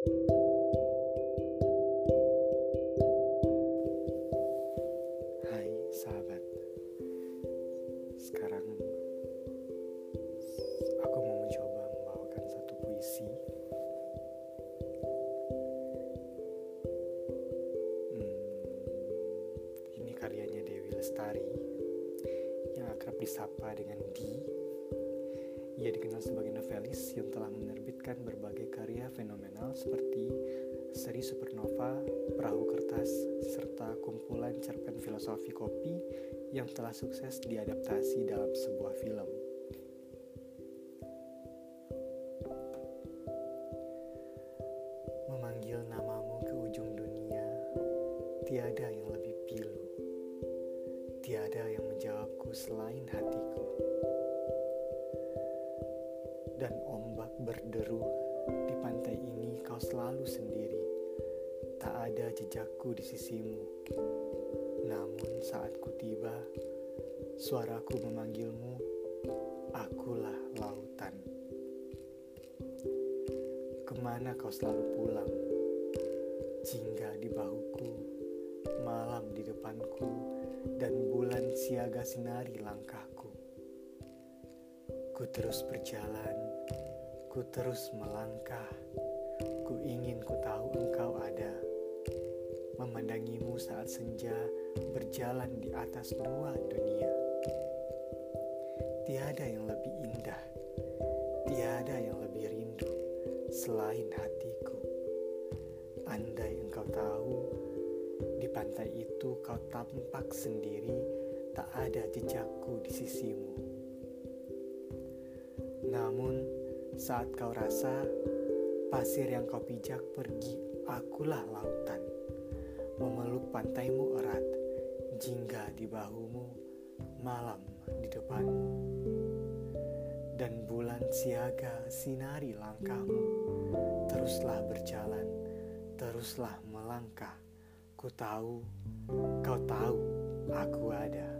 Hai sahabat, sekarang aku mau mencoba membawakan satu puisi. Hmm, ini karyanya Dewi Lestari yang akrab disapa dengan Di. Ia dikenal sebagai novelis yang telah menerbitkan berbagai karya fenomenal seperti Seri Supernova, Perahu Kertas, serta kumpulan cerpen filosofi kopi yang telah sukses diadaptasi dalam sebuah film. Memanggil namamu ke ujung dunia, tiada yang lebih pilu. Tiada yang menjawabku selain hatiku. Berderu di pantai ini kau selalu sendiri. Tak ada jejakku di sisimu. Namun saat ku tiba, suaraku memanggilmu, akulah lautan. Ke mana kau selalu pulang? Jingga di bahuku, malam di depanku, dan bulan siaga sinari langkahku. Ku terus berjalan, ku terus melangkah, ku ingin ku tahu engkau ada. Memandangimu saat senja berjalan di atas dua dunia. Tiada yang lebih indah, tiada yang lebih rindu selain hatiku. Andai engkau tahu, di pantai itu kau tampak sendiri, tak ada jejakku di sisimu. Namun, saat kau rasa pasir yang kau pijak pergi, akulah lautan. Memeluk pantaimu erat, jingga di bahumu, malam di depanmu. Dan bulan siaga sinari langkahmu, teruslah berjalan, teruslah melangkah. Ku tahu, kau tahu, aku ada.